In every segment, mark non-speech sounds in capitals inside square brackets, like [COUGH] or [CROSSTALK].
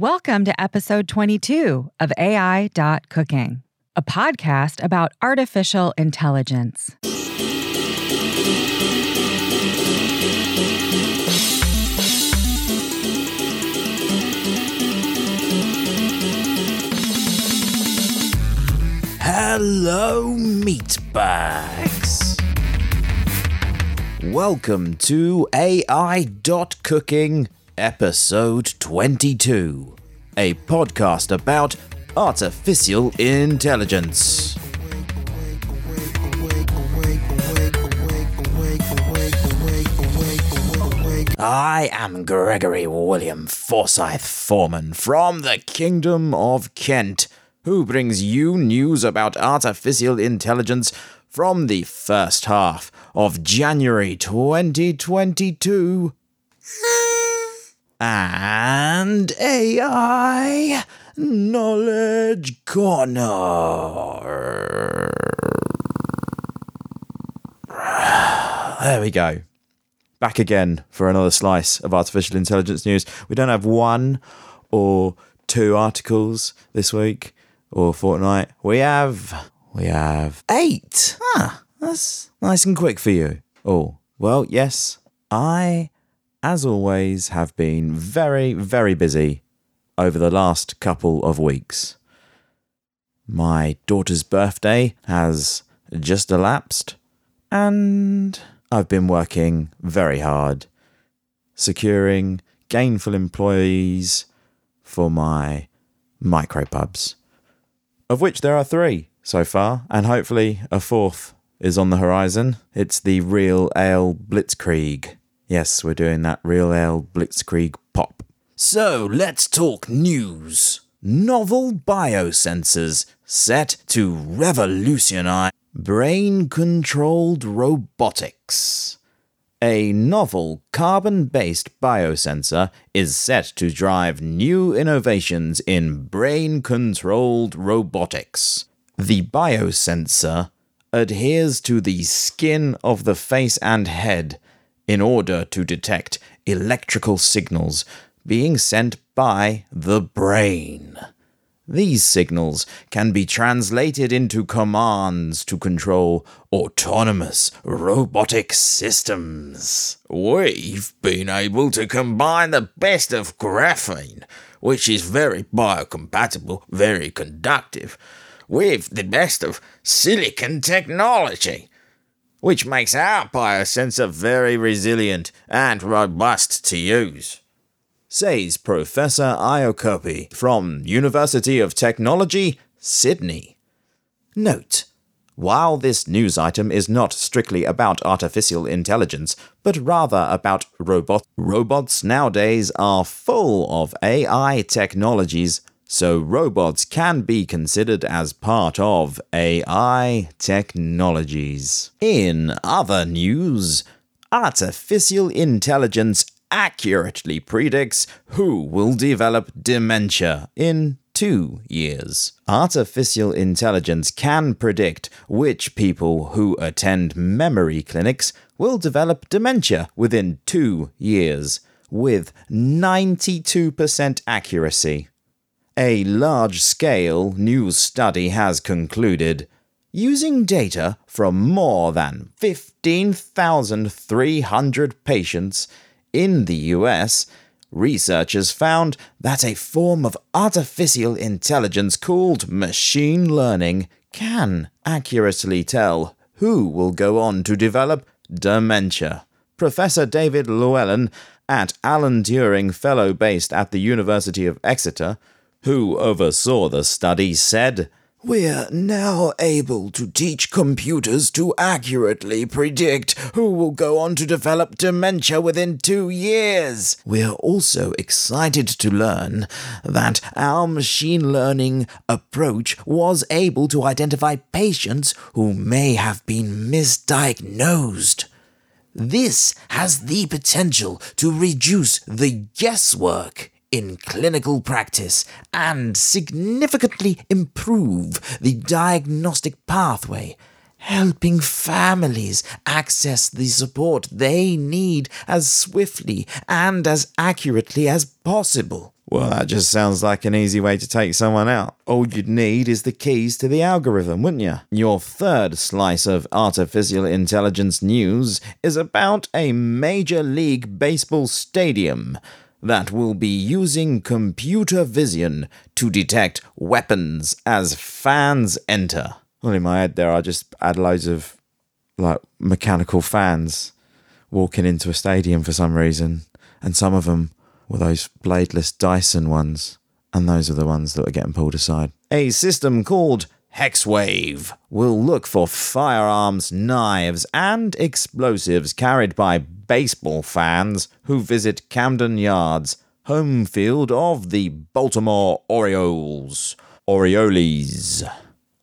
Welcome to episode 22 of AI Cooking, a podcast about artificial intelligence. Hello, meatbags. Welcome to AI Cooking episode 22, a podcast about artificial intelligence. I am Gregory William Forsyth Foreman from the Kingdom of Kent, who brings you news about artificial intelligence from the first half of January 2022 and AI Knowledge Corner. There we go. Back again for another slice of artificial intelligence news. We don't have one or two articles this week or fortnight. We have we have eight. Ah, that's nice and quick for you. Oh, well, yes. I as always, have been very, very busy over the last couple of weeks. My daughter's birthday has just elapsed, and I've been working very hard, securing gainful employees for my micropubs, of which there are three so far, and hopefully a fourth is on the horizon. It's the Real Ale Blitzkrieg. Yes, we're doing that real ale blitzkrieg pop. So let's talk news. Novel biosensors set to revolutionize brain controlled robotics. A novel carbon based biosensor is set to drive new innovations in brain controlled robotics. The biosensor adheres to the skin of the face and head in order to detect electrical signals being sent by the brain. These signals can be translated into commands to control autonomous robotic systems. We've been able to combine the best of graphene, which is very biocompatible, very conductive, with the best of silicon technology which makes our biosensor very resilient and robust to use. Says Professor Iacopi from University of Technology, Sydney. Note, while this news item is not strictly about artificial intelligence, but rather about robots, robots nowadays are full of AI technologies so robots can be considered as part of AI technologies. In other news, artificial intelligence accurately predicts who will develop dementia in two years. Artificial intelligence can predict which people who attend memory clinics will develop dementia within two years, with 92% accuracy. A large scale new study has concluded using data from more than 15,300 patients in the US, researchers found that a form of artificial intelligence called machine learning can accurately tell who will go on to develop dementia. Professor David Llewellyn, at Alan Turing Fellow based at the University of Exeter, who oversaw the study, said, We're now able to teach computers to accurately predict who will go on to develop dementia within two years. We're also excited to learn that our machine learning approach was able to identify patients who may have been misdiagnosed. This has the potential to reduce the guesswork in clinical practice and significantly improve the diagnostic pathway, helping families access the support they need as swiftly and as accurately as possible. Well, that just sounds like an easy way to take someone out. All you'd need is the keys to the algorithm, wouldn't you? Your third slice of artificial intelligence news is about a Major League Baseball stadium that will be using computer vision to detect weapons as fans enter. Well, in my head there, I just add loads of like mechanical fans walking into a stadium for some reason, and some of them were those bladeless Dyson ones, and those are the ones that are getting pulled aside. A system called Hexwave will look for firearms, knives, and explosives carried by baseball fans who visit Camden Yards, home field of the Baltimore Orioles. Orioles.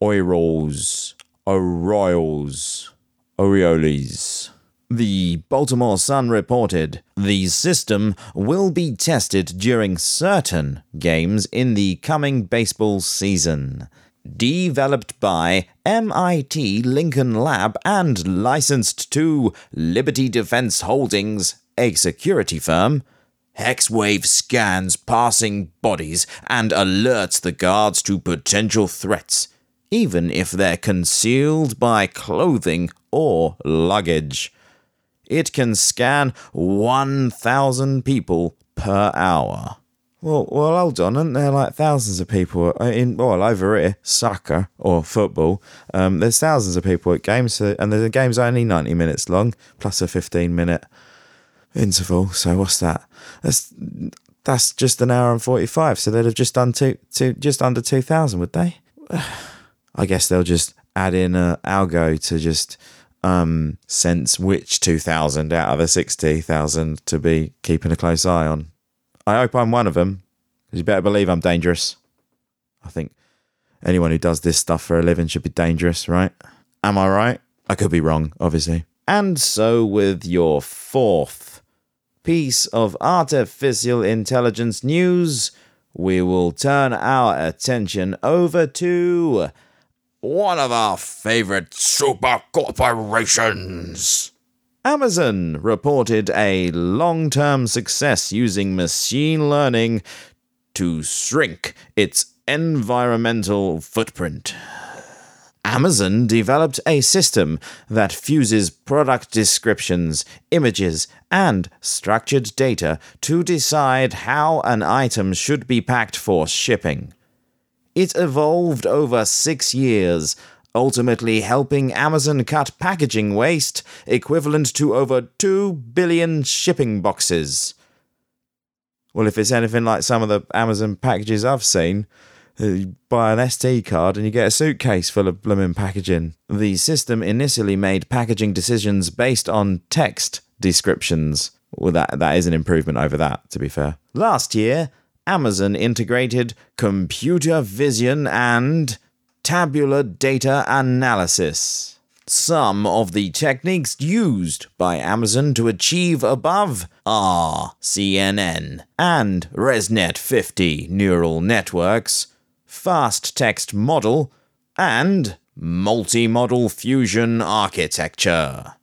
Orioles. Orioles. Orioles. The Baltimore Sun reported the system will be tested during certain games in the coming baseball season. Developed by MIT Lincoln Lab and licensed to Liberty Defense Holdings, a security firm, Hexwave scans passing bodies and alerts the guards to potential threats, even if they're concealed by clothing or luggage. It can scan 1,000 people per hour. Well, well, hold on, aren't there like thousands of people in well over here, soccer or football? Um, there's thousands of people at games, and the game's only ninety minutes long, plus a fifteen minute interval. So what's that? That's that's just an hour and forty five. So they'd have just done two, two just under two thousand, would they? [SIGHS] I guess they'll just add in a algo to just um, sense which 2,000 out of the 60,000 to be keeping a close eye on. I hope I'm one of them, because you better believe I'm dangerous. I think anyone who does this stuff for a living should be dangerous, right? Am I right? I could be wrong, obviously. And so, with your fourth piece of artificial intelligence news, we will turn our attention over to one of our favorite super corporations. Amazon reported a long term success using machine learning to shrink its environmental footprint. Amazon developed a system that fuses product descriptions, images, and structured data to decide how an item should be packed for shipping. It evolved over six years, ultimately helping Amazon cut packaging waste equivalent to over 2 billion shipping boxes. Well, if it's anything like some of the Amazon packages I've seen, uh, you buy an SD card and you get a suitcase full of blooming packaging. The system initially made packaging decisions based on text descriptions. Well, that, that is an improvement over that, to be fair. Last year, Amazon integrated computer vision and tabular data analysis. Some of the techniques used by Amazon to achieve above are CNN and ResNet 50 neural networks, fast text model, and multi-model fusion architecture.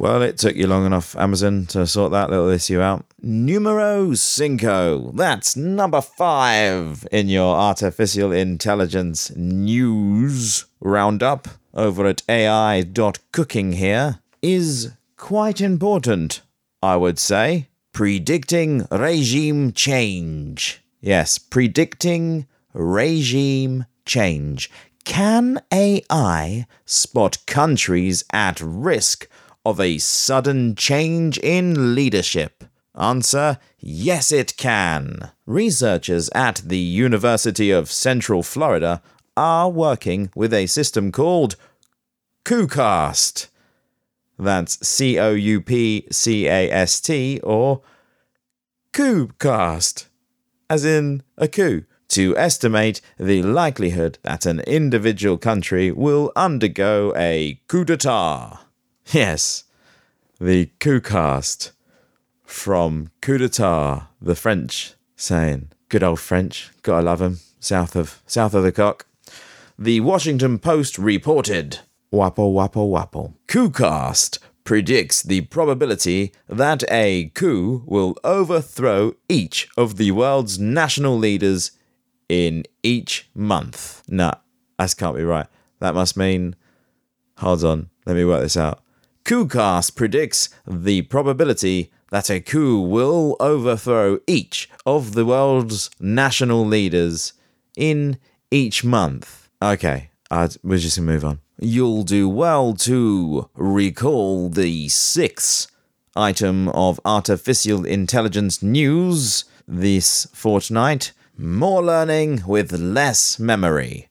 Well, it took you long enough, Amazon, to sort that little issue out. Numero cinco. That's number five in your artificial intelligence news roundup over at AI.cooking here is quite important, I would say. Predicting regime change. Yes, predicting regime change. Can AI spot countries at risk of a sudden change in leadership? Answer Yes, it can. Researchers at the University of Central Florida are working with a system called CoupCast. That's C O U P C A S T or CoupCast, as in a coup, to estimate the likelihood that an individual country will undergo a coup d'etat. [LAUGHS] Yes, the coup cast from coup d'etat, the French saying. Good old French, gotta love 'em. South of south of the cock. The Washington Post reported. Wapple, wapple, wapple. CoupCast predicts the probability that a coup will overthrow each of the world's national leaders in each month. Nah, that can't be right. That must mean. Hold on, let me work this out. CoupCast predicts the probability that a coup will overthrow each of the world's national leaders in each month. Okay, uh, we're just gonna move on. You'll do well to recall the sixth item of artificial intelligence news this fortnight more learning with less memory.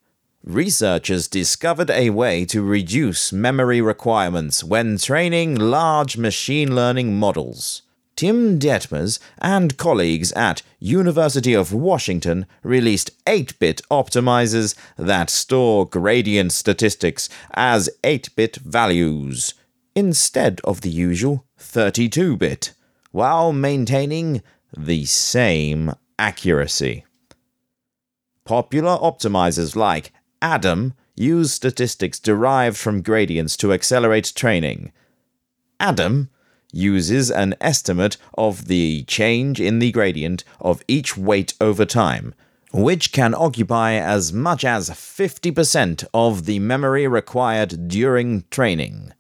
Researchers discovered a way to reduce memory requirements when training large machine learning models. Tim Dettmers and colleagues at University of Washington released 8-bit optimizers that store gradient statistics as 8-bit values instead of the usual 32-bit, while maintaining the same accuracy. Popular optimizers like Adam use statistics derived from gradients to accelerate training. Adam uses an estimate of the change in the gradient of each weight over time, which can occupy as much as 50% of the memory required during training.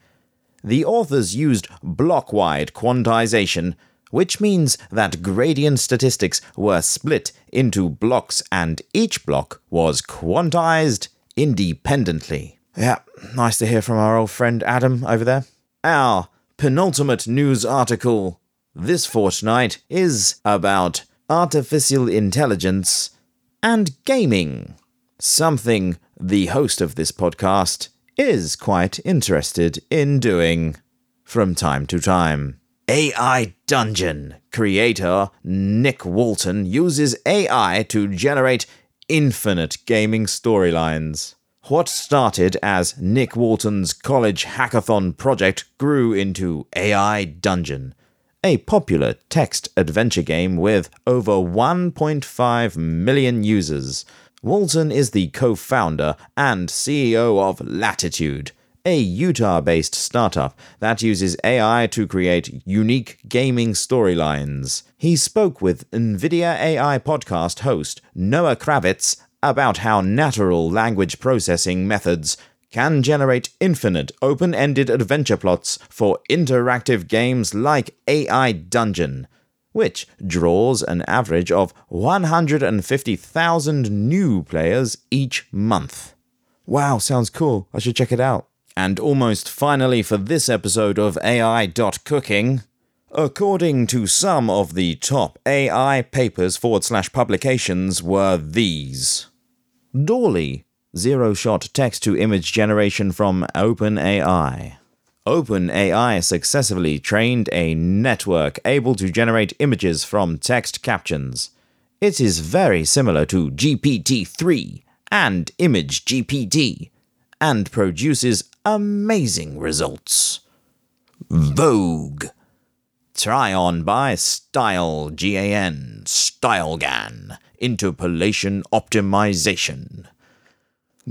The authors used block-wide quantization, which means that gradient statistics were split into blocks and each block was quantized independently. Yeah, nice to hear from our old friend Adam over there. Our penultimate news article this fortnight is about artificial intelligence and gaming. Something the host of this podcast is quite interested in doing from time to time. AI Dungeon creator Nick Walton uses AI to generate infinite gaming storylines. What started as Nick Walton's college hackathon project grew into AI Dungeon, a popular text adventure game with over 1.5 million users. Walton is the co founder and CEO of Latitude, a Utah based startup that uses AI to create unique gaming storylines. He spoke with NVIDIA AI podcast host Noah Kravitz about how natural language processing methods can generate infinite open ended adventure plots for interactive games like AI Dungeon, which draws an average of 150,000 new players each month. Wow, sounds cool. I should check it out. And almost finally, for this episode of AI.cooking, according to some of the top AI papers forward slash publications, were these. DALL-E, zero shot text to image generation from OpenAI. OpenAI successfully trained a network able to generate images from text captions. It is very similar to GPT 3 and Image GPT and produces amazing results. Vogue. Try on by Style GAN, StyleGAN interpolation optimization.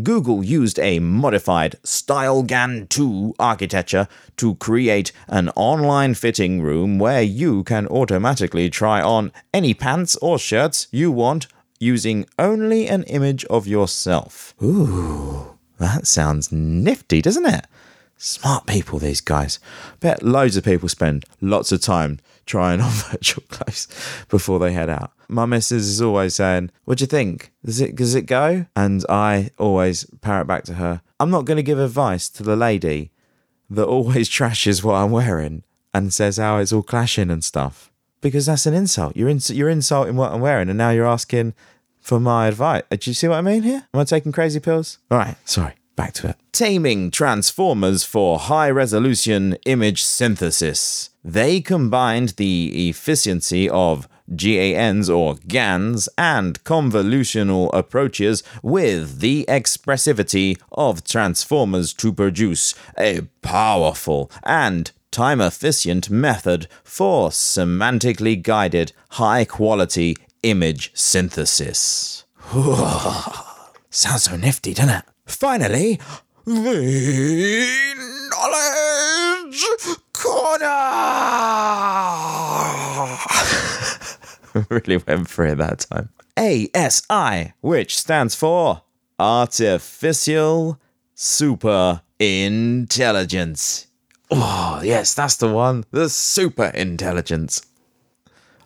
Google used a modified StyleGAN 2 architecture to create an online fitting room where you can automatically try on any pants or shirts you want using only an image of yourself. Ooh, that sounds nifty, doesn't it? Smart people, these guys. Bet loads of people spend lots of time trying [LAUGHS] on virtual clothes before they head out. My missus is always saying, What do you think? Does it does it go? And I always parrot back to her, I'm not gonna give advice to the lady that always [LAUGHS] trashes what I'm wearing and says how it's all clashing and stuff. Because that's an insult. You're ins- you're insulting what I'm wearing and now you're asking for my advice. Uh, do you see what I mean here? Am I taking crazy pills? All right, sorry. Back to it. Taming transformers for high resolution image synthesis. They combined the efficiency of GANs or GANs and convolutional approaches with the expressivity of transformers to produce a powerful and time efficient method for semantically guided high quality image synthesis. [LAUGHS] Sounds so nifty, doesn't it? Finally, the knowledge corner. [LAUGHS] really went for it that time. ASI, which stands for Artificial Super Intelligence. Oh, yes, that's the one. The super intelligence.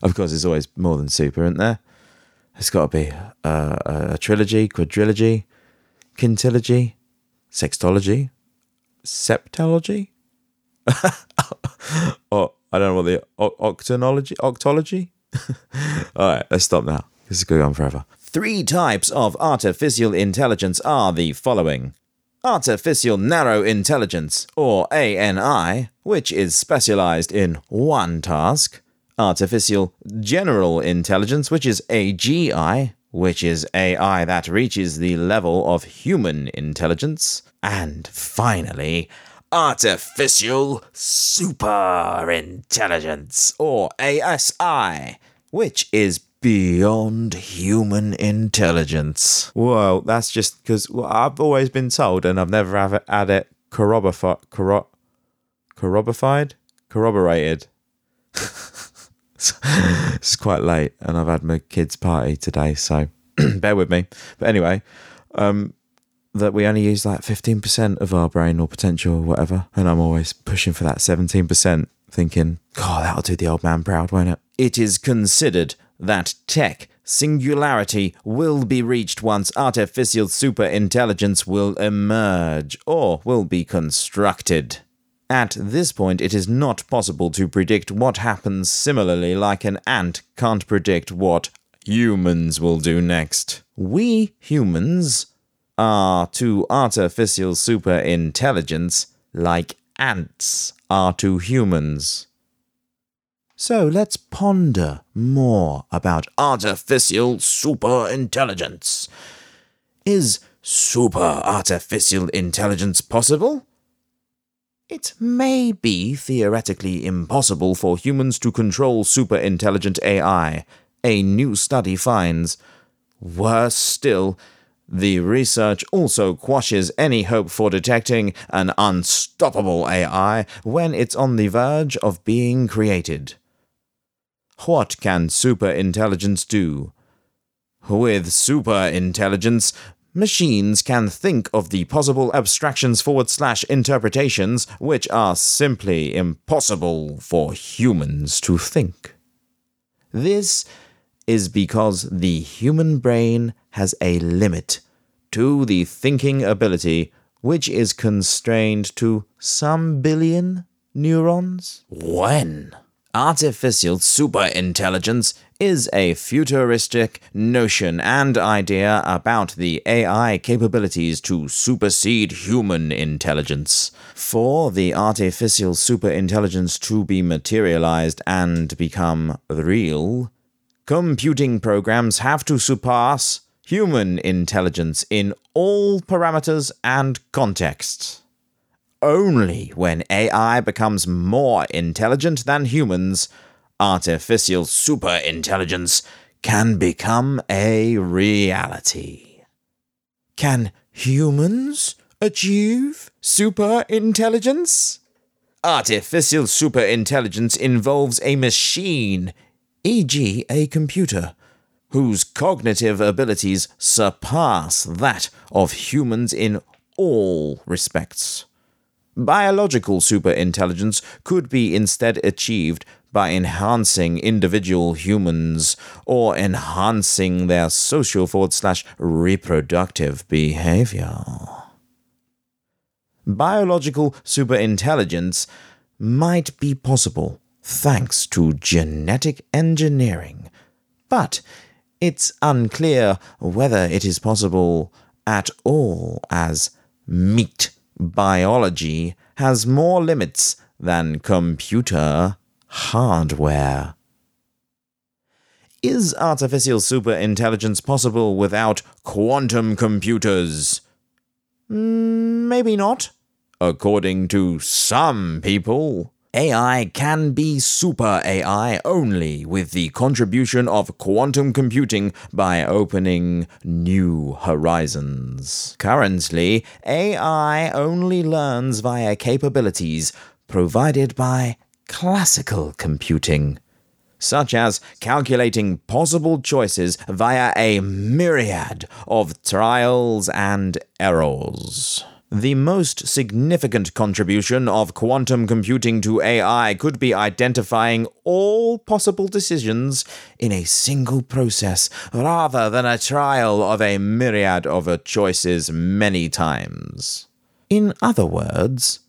Of course, it's always more than super, isn't there? It's got to be a trilogy, quadrilogy, quintilogy, sextology, septology. [LAUGHS] oh, I don't know what the octonology, octology. [LAUGHS] All right, let's stop now. This is going on forever. Three types of artificial intelligence are the following. Artificial Narrow Intelligence, or ANI, which is specialized in one task. Artificial General Intelligence, which is AGI, which is AI that reaches the level of human intelligence. And finally, Artificial Super Intelligence, or ASI, which is beyond human intelligence. Whoa, that's just because well, I've always been told, and I've never had it corroborated, corro- corroborated, corroborated. [LAUGHS] it's quite late, and I've had my kids' party today, so [CLEARS THROAT] bear with me. But anyway, um, that we only use like fifteen percent of our brain or potential or whatever, and I'm always pushing for that seventeen percent, thinking, "God, that'll do the old man proud, won't it?" It is considered that tech singularity will be reached once artificial super intelligence will emerge or will be constructed. At this point, it is not possible to predict what happens similarly, like an ant can't predict what humans will do next. We humans are to artificial superintelligence like ants are to humans. So let's ponder more about artificial superintelligence. Is super artificial intelligence possible? It may be theoretically impossible for humans to control super intelligent AI, a new study finds. Worse still, the research also quashes any hope for detecting an unstoppable AI when it's on the verge of being created. What can superintelligence do? With superintelligence, machines can think of the possible abstractions forward slash interpretations which are simply impossible for humans to think. This is because the human brain has a limit to the thinking ability which is constrained to some billion neurons. When? Artificial superintelligence is a futuristic notion and idea about the AI capabilities to supersede human intelligence. For the artificial superintelligence to be materialized and become real, computing programs have to surpass human intelligence in all parameters and contexts only when AI becomes more intelligent than humans, artificial superintelligence can become a reality. Can humans achieve superintelligence? Artificial superintelligence involves a machine, e.g., a computer, whose cognitive abilities surpass that of humans in all respects. Biological superintelligence could be instead achieved by enhancing individual humans or enhancing their social forward slash reproductive behavior. Biological superintelligence might be possible thanks to genetic engineering, but it's unclear whether it is possible at all as meat biology has more limits than computer hardware. Is artificial superintelligence possible without quantum computers? Mm, maybe not. According to some people, AI can be super AI only with the contribution of quantum computing by opening new horizons. Currently, AI only learns via capabilities provided by classical computing, such as calculating possible choices via a myriad of trials and errors. The most significant contribution of quantum computing to AI could be identifying all possible decisions in a single process rather than a trial of a myriad of choices many times. In other words,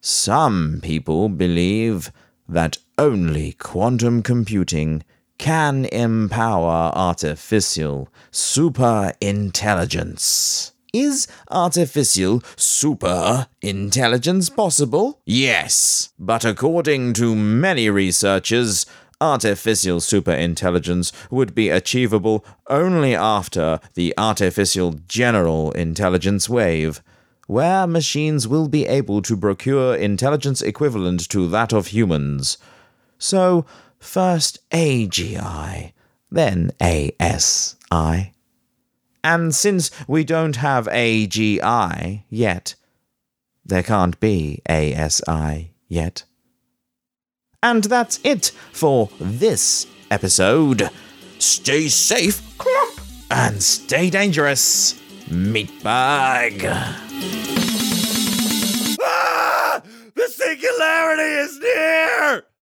some people believe that only quantum computing can empower artificial super intelligence. Is artificial super intelligence possible? Yes. But according to many researchers, artificial super intelligence would be achievable only after the artificial general intelligence wave, where machines will be able to procure intelligence equivalent to that of humans. So, first AGI, then ASI. And since we don't have AGI yet, there can't be ASI yet. And that's it for this episode. Stay safe clump, and stay dangerous, meatbag. Ah! The singularity is near!